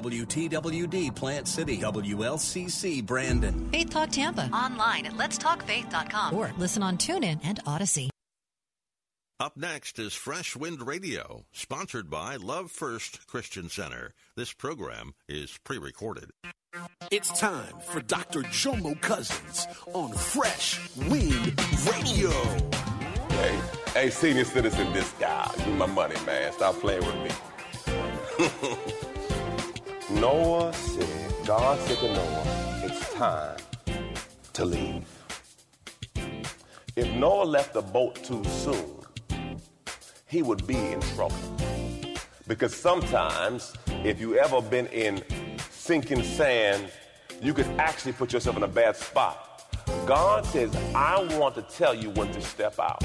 WTWD Plant City, WLCC Brandon. Faith Talk Tampa. Online at letstalkfaith.com. Or listen on TuneIn and Odyssey. Up next is Fresh Wind Radio, sponsored by Love First Christian Center. This program is pre recorded. It's time for Dr. Jomo Cousins on Fresh Wind Radio. Hey, hey, senior citizen, this guy. Give me my money, man. Stop playing with me. Noah said, God said to Noah, it's time to leave. If Noah left the boat too soon, he would be in trouble. Because sometimes, if you ever been in sinking sand, you could actually put yourself in a bad spot. God says, I want to tell you when to step out.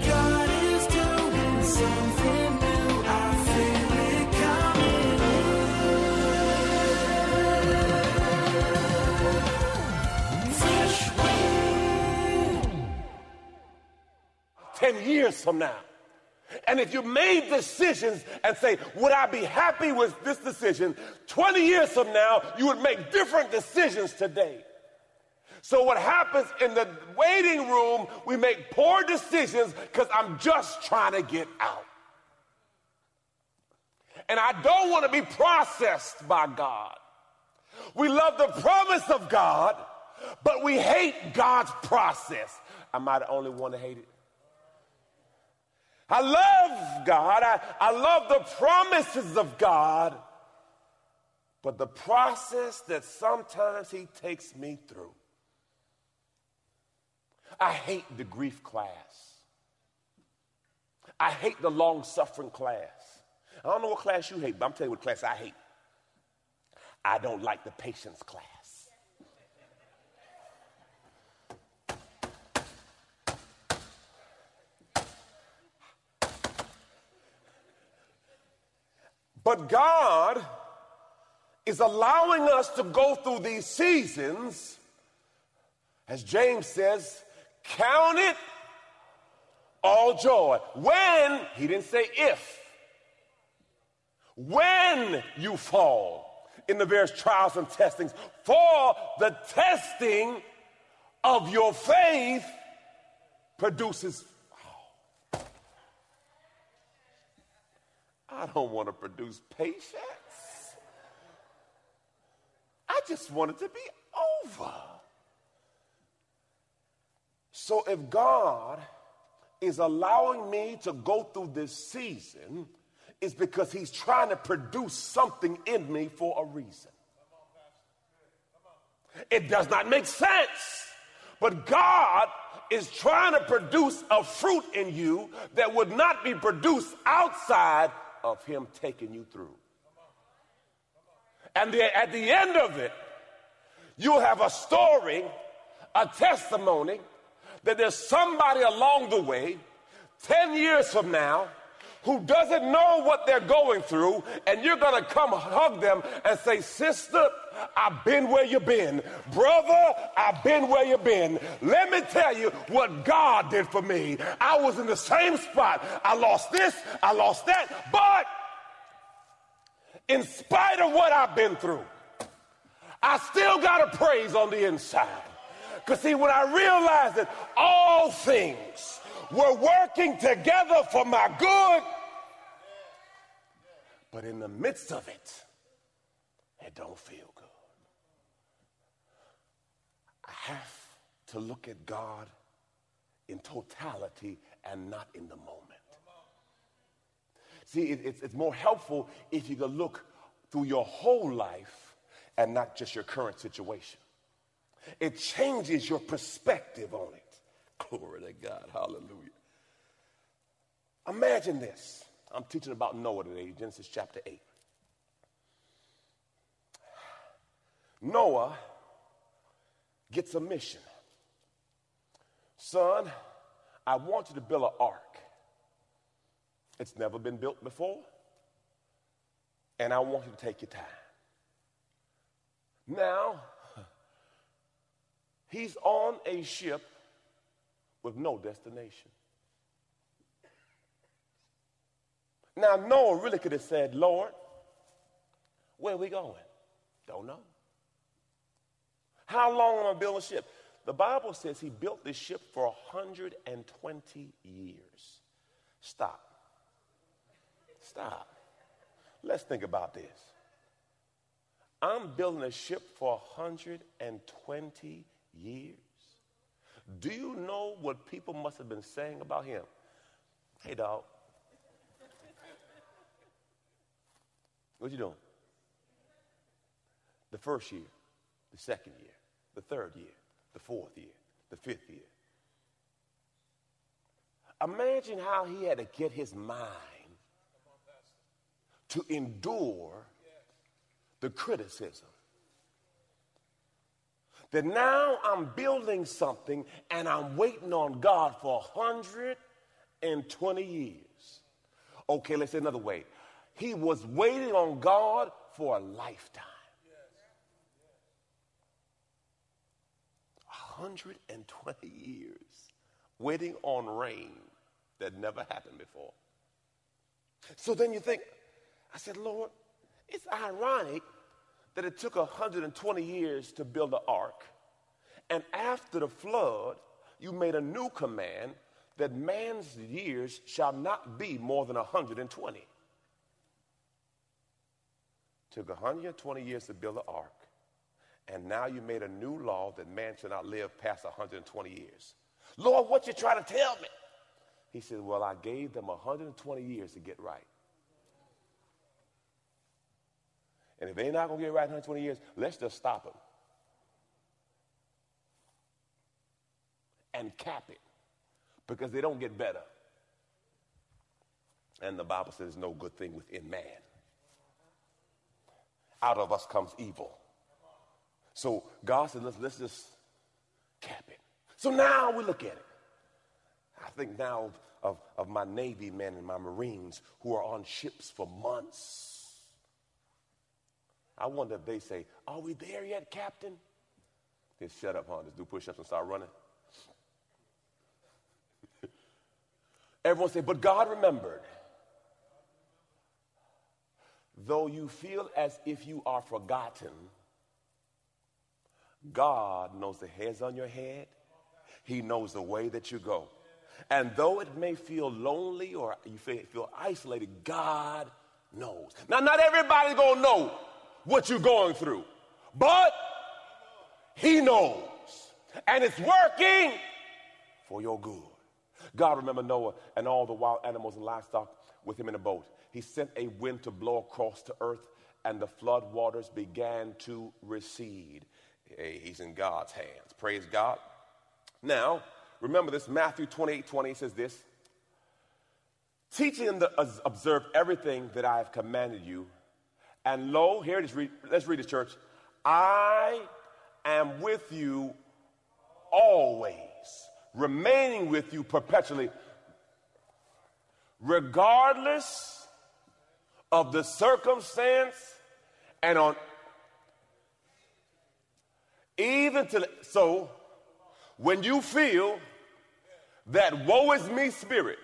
From now. And if you made decisions and say, would I be happy with this decision? 20 years from now, you would make different decisions today. So what happens in the waiting room, we make poor decisions because I'm just trying to get out. And I don't want to be processed by God. We love the promise of God, but we hate God's process. Am I the only one to hate it? I love God. I, I love the promises of God. But the process that sometimes He takes me through. I hate the grief class. I hate the long suffering class. I don't know what class you hate, but I'm telling you what class I hate. I don't like the patience class. But God is allowing us to go through these seasons, as James says, count it all joy. When, he didn't say if, when you fall in the various trials and testings, for the testing of your faith produces I don't want to produce patience. I just want it to be over. So if God is allowing me to go through this season, it's because He's trying to produce something in me for a reason. It does not make sense. But God is trying to produce a fruit in you that would not be produced outside of him taking you through. And at the end of it, you'll have a story, a testimony that there's somebody along the way, 10 years from now, who doesn't know what they're going through, and you're gonna come hug them and say, Sister, I've been where you've been. Brother, I've been where you've been. Let me tell you what God did for me. I was in the same spot. I lost this, I lost that, but in spite of what I've been through, I still got a praise on the inside. Because, see, when I realized that all things were working together for my good, but in the midst of it, it don't feel good. I have to look at God in totality and not in the moment. See, it, it's, it's more helpful if you can look through your whole life and not just your current situation. It changes your perspective on it. Glory to God. Hallelujah. Imagine this. I'm teaching about Noah today, Genesis chapter 8. Noah gets a mission. Son, I want you to build an ark. It's never been built before, and I want you to take your time. Now, he's on a ship with no destination. Now, Noah really could have said, Lord, where are we going? Don't know. How long am I building a ship? The Bible says he built this ship for 120 years. Stop. Stop. Let's think about this. I'm building a ship for 120 years. Do you know what people must have been saying about him? Hey, dog. What you doing? The first year, the second year, the third year, the fourth year, the fifth year. Imagine how he had to get his mind to endure the criticism. That now I'm building something and I'm waiting on God for 120 years. Okay, let's say another way. He was waiting on God for a lifetime. 120 years waiting on rain that never happened before. So then you think, I said, Lord, it's ironic that it took 120 years to build the ark, and after the flood, you made a new command that man's years shall not be more than 120. Took 120 years to build the ark, and now you made a new law that man should not live past 120 years. Lord, what you trying to tell me? He said, Well, I gave them 120 years to get right. And if they're not going to get right in 120 years, let's just stop them and cap it because they don't get better. And the Bible says no good thing within man. Out of us comes evil. So God said, let's, let's just cap it. So now we look at it. I think now of, of, my Navy men and my Marines who are on ships for months I wonder if they say, Are we there yet, Captain? They shut up, huh? Just do push ups and start running. Everyone say, But God remembered. Though you feel as if you are forgotten, God knows the hairs on your head. He knows the way that you go. And though it may feel lonely or you feel isolated, God knows. Now, not everybody's to know what you're going through. But he knows. And it's working for your good. God remember Noah and all the wild animals and livestock with him in a boat. He sent a wind to blow across the earth, and the flood waters began to recede. Hey, he's in God's hands. Praise God. Now, remember this Matthew 28 20 says this teaching them to observe everything that I have commanded you. And lo, here it is. Let's read this, church. I am with you always, remaining with you perpetually, regardless of the circumstance and on even to so when you feel that woe is me spirit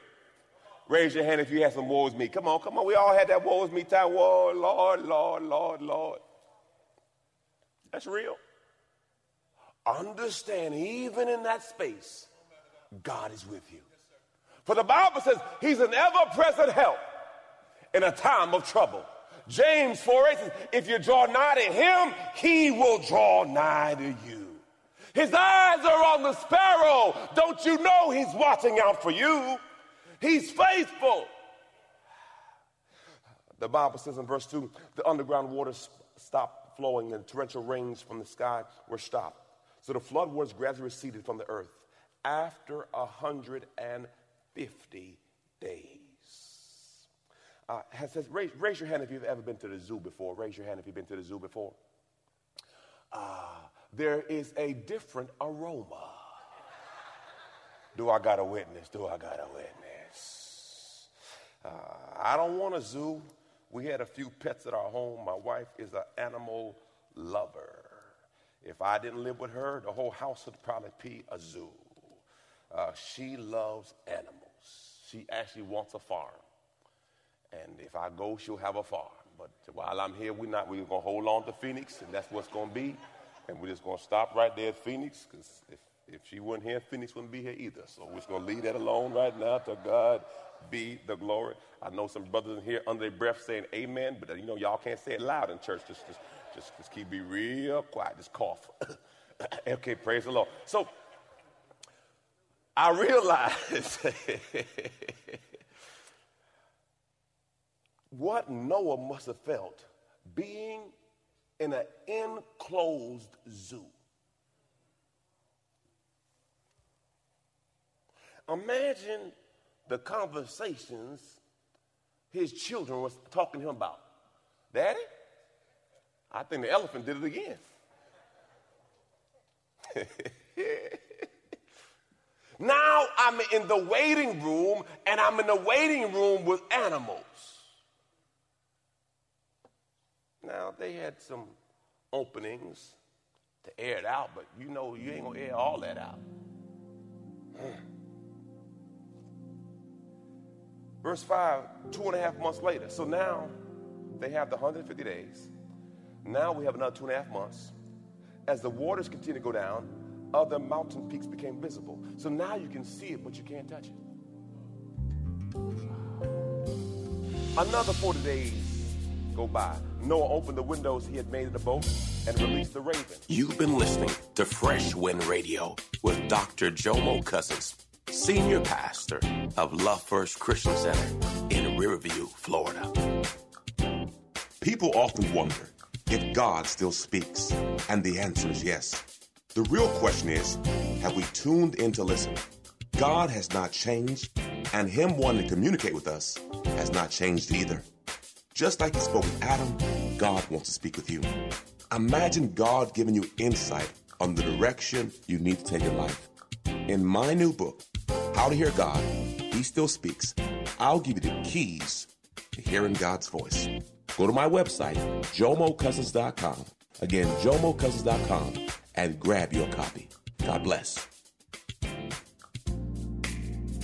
Raise your hand if you had some woe is me. Come on, come on. We all had that woe is me time. Whoa, Lord, Lord, Lord, Lord. That's real. Understand, even in that space, God is with you. For the Bible says he's an ever present help in a time of trouble. James 4 8 says, if you draw nigh to him, he will draw nigh to you. His eyes are on the sparrow. Don't you know he's watching out for you? He's faithful. The Bible says in verse 2 the underground waters stopped flowing and torrential rains from the sky were stopped. So the flood waters gradually receded from the earth after 150 days. Uh, has, has, raise, raise, your hand if you've ever been to the zoo before. Raise your hand if you've been to the zoo before. Uh, there is a different aroma. Do I got a witness? Do I got a witness? Uh, I don't want a zoo. We had a few pets at our home. My wife is an animal lover. If I didn't live with her, the whole house would probably be a zoo. Uh, she loves animals. She actually wants a farm. And if I go, she'll have a farm. But while I'm here, we're not. We're gonna hold on to Phoenix, and that's what's gonna be. And we're just gonna stop right there at Phoenix, because if if she wasn't here, Phoenix wouldn't be here either. So we're just gonna leave that alone right now. To God be the glory. I know some brothers in here under their breath saying Amen, but you know y'all can't say it loud in church. Just just just, just keep be real quiet. Just cough. okay, praise the Lord. So I realized what Noah must have felt being in an enclosed zoo. Imagine the conversations his children was talking to him about. Daddy, I think the elephant did it again. now I'm in the waiting room, and I'm in the waiting room with animals. Now, they had some openings to air it out, but you know you ain't gonna air all that out. Verse 5, two and a half months later. So now they have the 150 days. Now we have another two and a half months. As the waters continue to go down, other mountain peaks became visible. So now you can see it, but you can't touch it. Another 40 days go by. Noah opened the windows he had made in the boat and released the raven. You've been listening to Fresh Wind Radio with Dr. Jomo Cousins, Senior Pastor of Love First Christian Center in Riverview, Florida. People often wonder if God still speaks, and the answer is yes. The real question is have we tuned in to listen? God has not changed, and Him wanting to communicate with us has not changed either. Just like he spoke with Adam, God wants to speak with you. Imagine God giving you insight on the direction you need to take in life. In my new book, How to Hear God, He Still Speaks, I'll give you the keys to hearing God's voice. Go to my website, jomocousins.com. Again, jomocousins.com and grab your copy. God bless.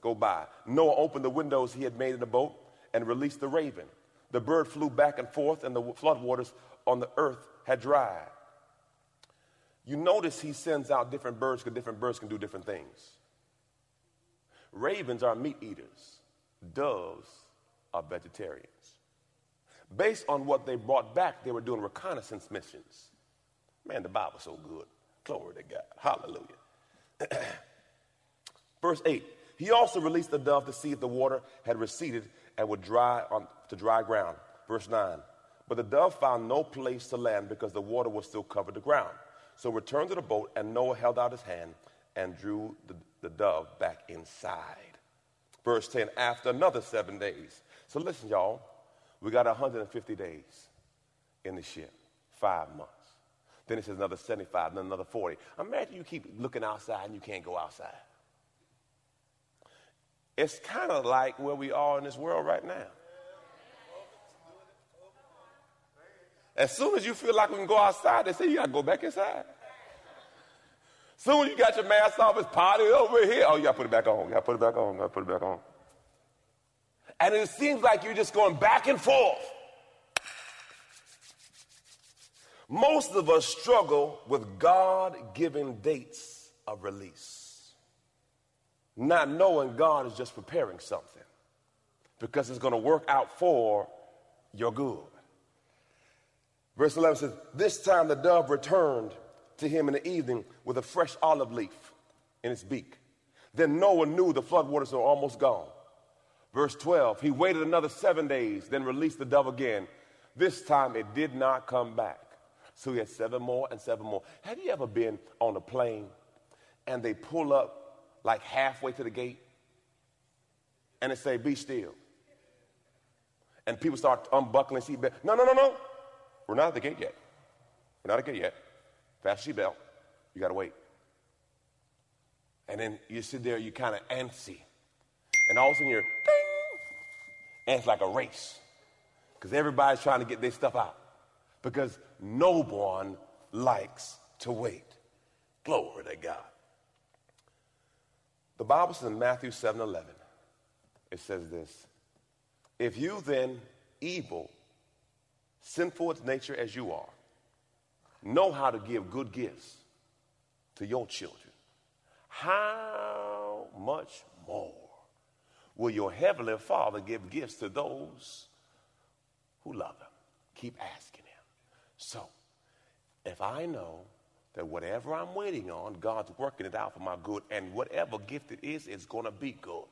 Go by. Noah opened the windows he had made in the boat and released the raven. The bird flew back and forth, and the floodwaters on the earth had dried. You notice he sends out different birds because different birds can do different things. Ravens are meat eaters, doves are vegetarians. Based on what they brought back, they were doing reconnaissance missions. Man, the Bible's so good. Glory to God. Hallelujah. Verse 8 he also released the dove to see if the water had receded and would dry on to dry ground. Verse 9. But the dove found no place to land because the water was still covered the ground. So returned to the boat, and Noah held out his hand and drew the, the dove back inside. Verse 10, after another seven days. So listen, y'all, we got 150 days in the ship, five months. Then it says another 75, then another 40. Imagine you keep looking outside and you can't go outside. It's kind of like where we are in this world right now. As soon as you feel like we can go outside, they say you got to go back inside. Soon as you got your mask off, it's party over here. Oh, you got to put it back on. You got to put it back on. You got to put it back on. And it seems like you're just going back and forth. Most of us struggle with God giving dates of release, not knowing God is just preparing something because it's going to work out for your good. Verse 11 says, This time the dove returned to him in the evening with a fresh olive leaf in its beak. Then Noah knew the floodwaters were almost gone. Verse 12, he waited another seven days, then released the dove again. This time it did not come back. So he had seven more and seven more. Have you ever been on a plane and they pull up like halfway to the gate and they say, Be still? And people start unbuckling seatbelts. No, no, no, no. We're not at the gate yet. We're not at the gate yet. Fast seatbelt. You got to wait. And then you sit there, you kind of antsy. And all of a sudden you're, ding! And it's like a race. Because everybody's trying to get their stuff out because no one likes to wait. Glory to God. The Bible says in Matthew 7 11, it says this If you then, evil, sinful its nature as you are, know how to give good gifts to your children, how much more will your heavenly Father give gifts to those who love him? Keep asking. Him. So, if I know that whatever I'm waiting on, God's working it out for my good, and whatever gift it is, it's going to be good.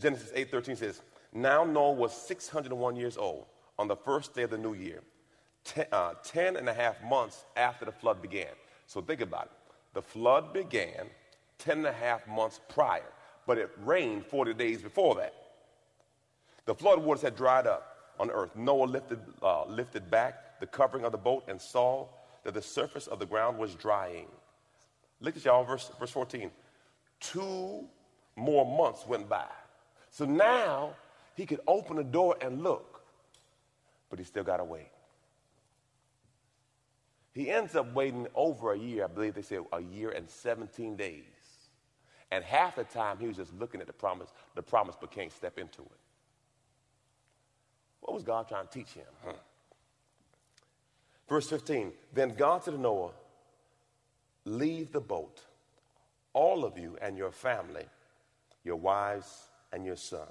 Genesis 8:13 says, "Now Noah was 601 years old on the first day of the new year, ten, uh, ten and a half months after the flood began." So think about it. The flood began 10 and a half months prior, but it rained 40 days before that. The flood waters had dried up on earth. Noah lifted, uh, lifted back the covering of the boat and saw that the surface of the ground was drying. Look at y'all, verse, verse 14. Two more months went by. So now he could open the door and look, but he still got to wait. He ends up waiting over a year. I believe they said a year and 17 days. And half the time he was just looking at the promise, the promise, but can't step into it. What was God trying to teach him? Huh? Verse 15 Then God said to Noah, Leave the boat, all of you and your family, your wives and your sons.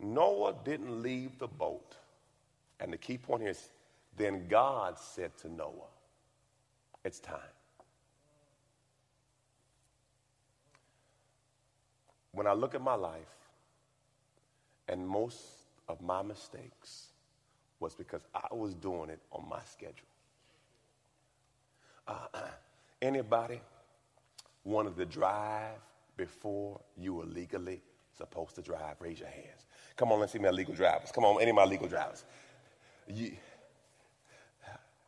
Noah didn't leave the boat. And the key point here is then God said to Noah, It's time. When I look at my life, and most of my mistakes was because I was doing it on my schedule. Uh, anybody wanted to drive before you were legally supposed to drive? Raise your hands. Come on, let's see my legal drivers. Come on, any of my legal drivers. You,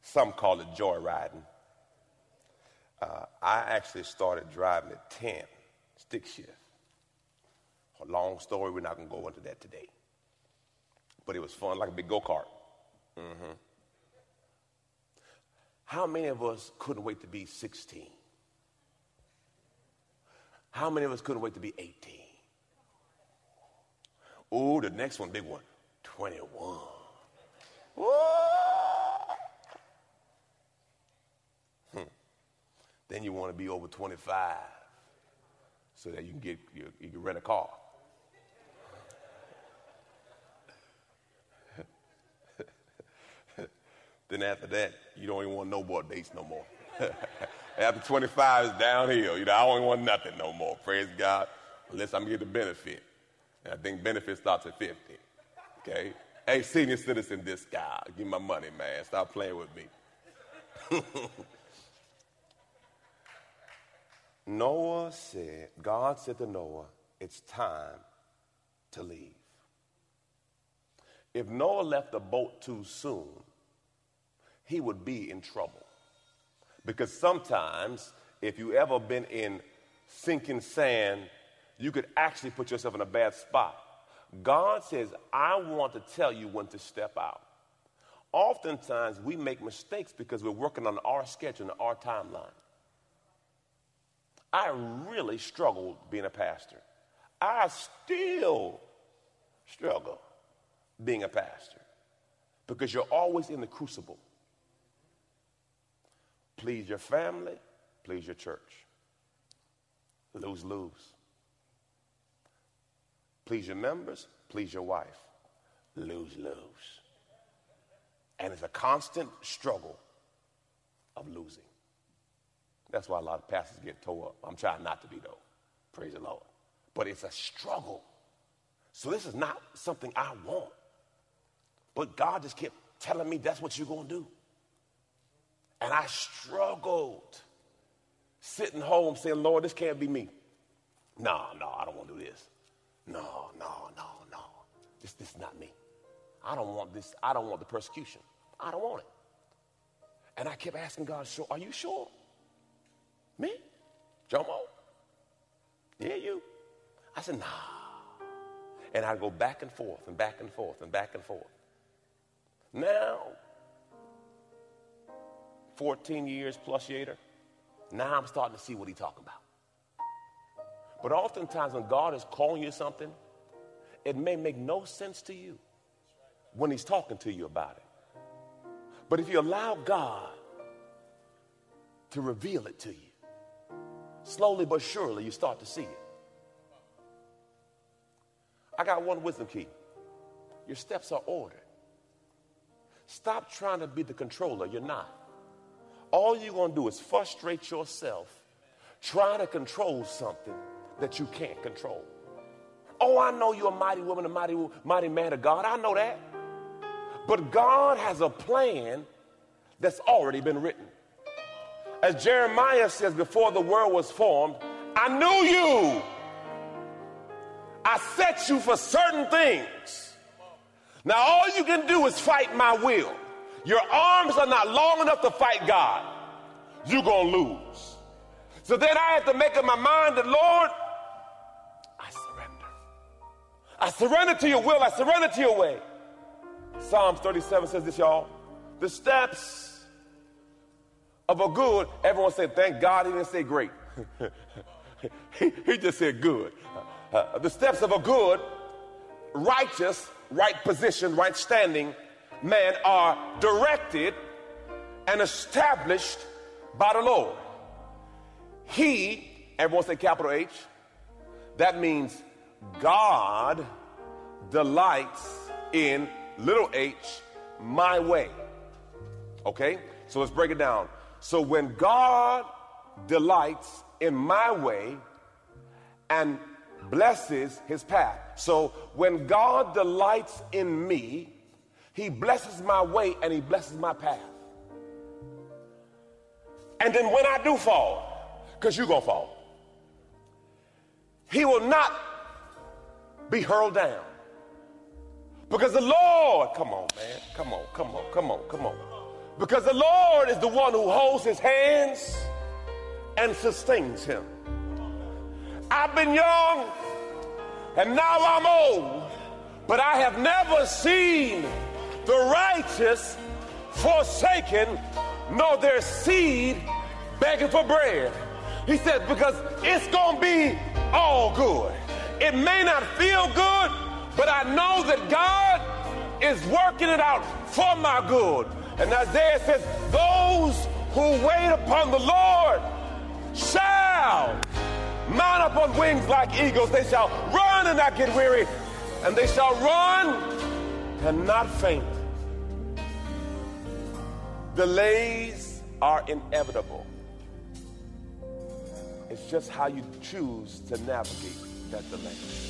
some call it joyriding. Uh, I actually started driving at 10, stick shift. A long story, we're not going to go into that today. But it was fun, like a big go kart. Mm-hmm. How many of us couldn't wait to be 16? How many of us couldn't wait to be 18? Ooh, the next one, big one, 21. Hmm. Then you want to be over 25 so that you can get you can rent a car. Then after that, you don't even want no more dates no more. after 25 is downhill. You know, I don't want nothing no more. Praise God. Unless I'm getting the benefit. And I think benefit starts at 50. Okay? Hey, senior citizen, this guy, give my money, man. Stop playing with me. Noah said, God said to Noah, it's time to leave. If Noah left the boat too soon, he would be in trouble. Because sometimes, if you ever been in sinking sand, you could actually put yourself in a bad spot. God says, I want to tell you when to step out. Oftentimes, we make mistakes because we're working on our schedule and our timeline. I really struggled being a pastor. I still struggle being a pastor because you're always in the crucible. Please your family, please your church. Lose, lose. Please your members, please your wife. Lose, lose. And it's a constant struggle of losing. That's why a lot of pastors get tore up. I'm trying not to be, though. Praise the Lord. But it's a struggle. So this is not something I want. But God just kept telling me that's what you're going to do. And I struggled sitting home saying, Lord, this can't be me. No, no, I don't want to do this. No, no, no, no. This, this is not me. I don't want this. I don't want the persecution. I don't want it. And I kept asking God, so are you sure? Me? Jomo? Yeah, you. I said, nah. And I'd go back and forth and back and forth and back and forth. Now, 14 years plus later, now I'm starting to see what he's talking about. But oftentimes when God is calling you something, it may make no sense to you when he's talking to you about it. But if you allow God to reveal it to you, slowly but surely you start to see it. I got one wisdom key. Your steps are ordered. Stop trying to be the controller. You're not. All you're going to do is frustrate yourself trying to control something that you can't control. Oh, I know you're a mighty woman, a mighty, mighty man of God. I know that. But God has a plan that's already been written. As Jeremiah says, before the world was formed, I knew you. I set you for certain things now, all you can do is fight my will. Your arms are not long enough to fight God. You're going to lose. So then I had to make up my mind that, Lord, I surrender. I surrender to your will. I surrender to your way. Psalms 37 says this, y'all. The steps of a good, everyone said, thank God he didn't say great. he, he, just said good. Uh, the steps of a good, righteous right position, right standing man are directed and established by the Lord. He, everyone say capital H, that means God delights in little h, my way. Okay? So let's break it down. So when God delights in my way and blesses his path. So when God delights in me, he blesses my way and he blesses my path. And then when I do fall, because you're going to fall, he will not be hurled down. Because the Lord, come on, man, come on, come on, come on, come on. Because the Lord is the one who holds his hands and sustains him. I've been young and now I'm old, but I have never seen the righteous forsaken, nor their seed begging for bread. He said, because it's going to be all good. It may not feel good, but I know that God is working it out for my good. And Isaiah says, those who wait upon the Lord shall mount up on wings like eagles. They shall run and not get weary, and they shall run and not faint. Delays are inevitable. It's just how you choose to navigate that delay.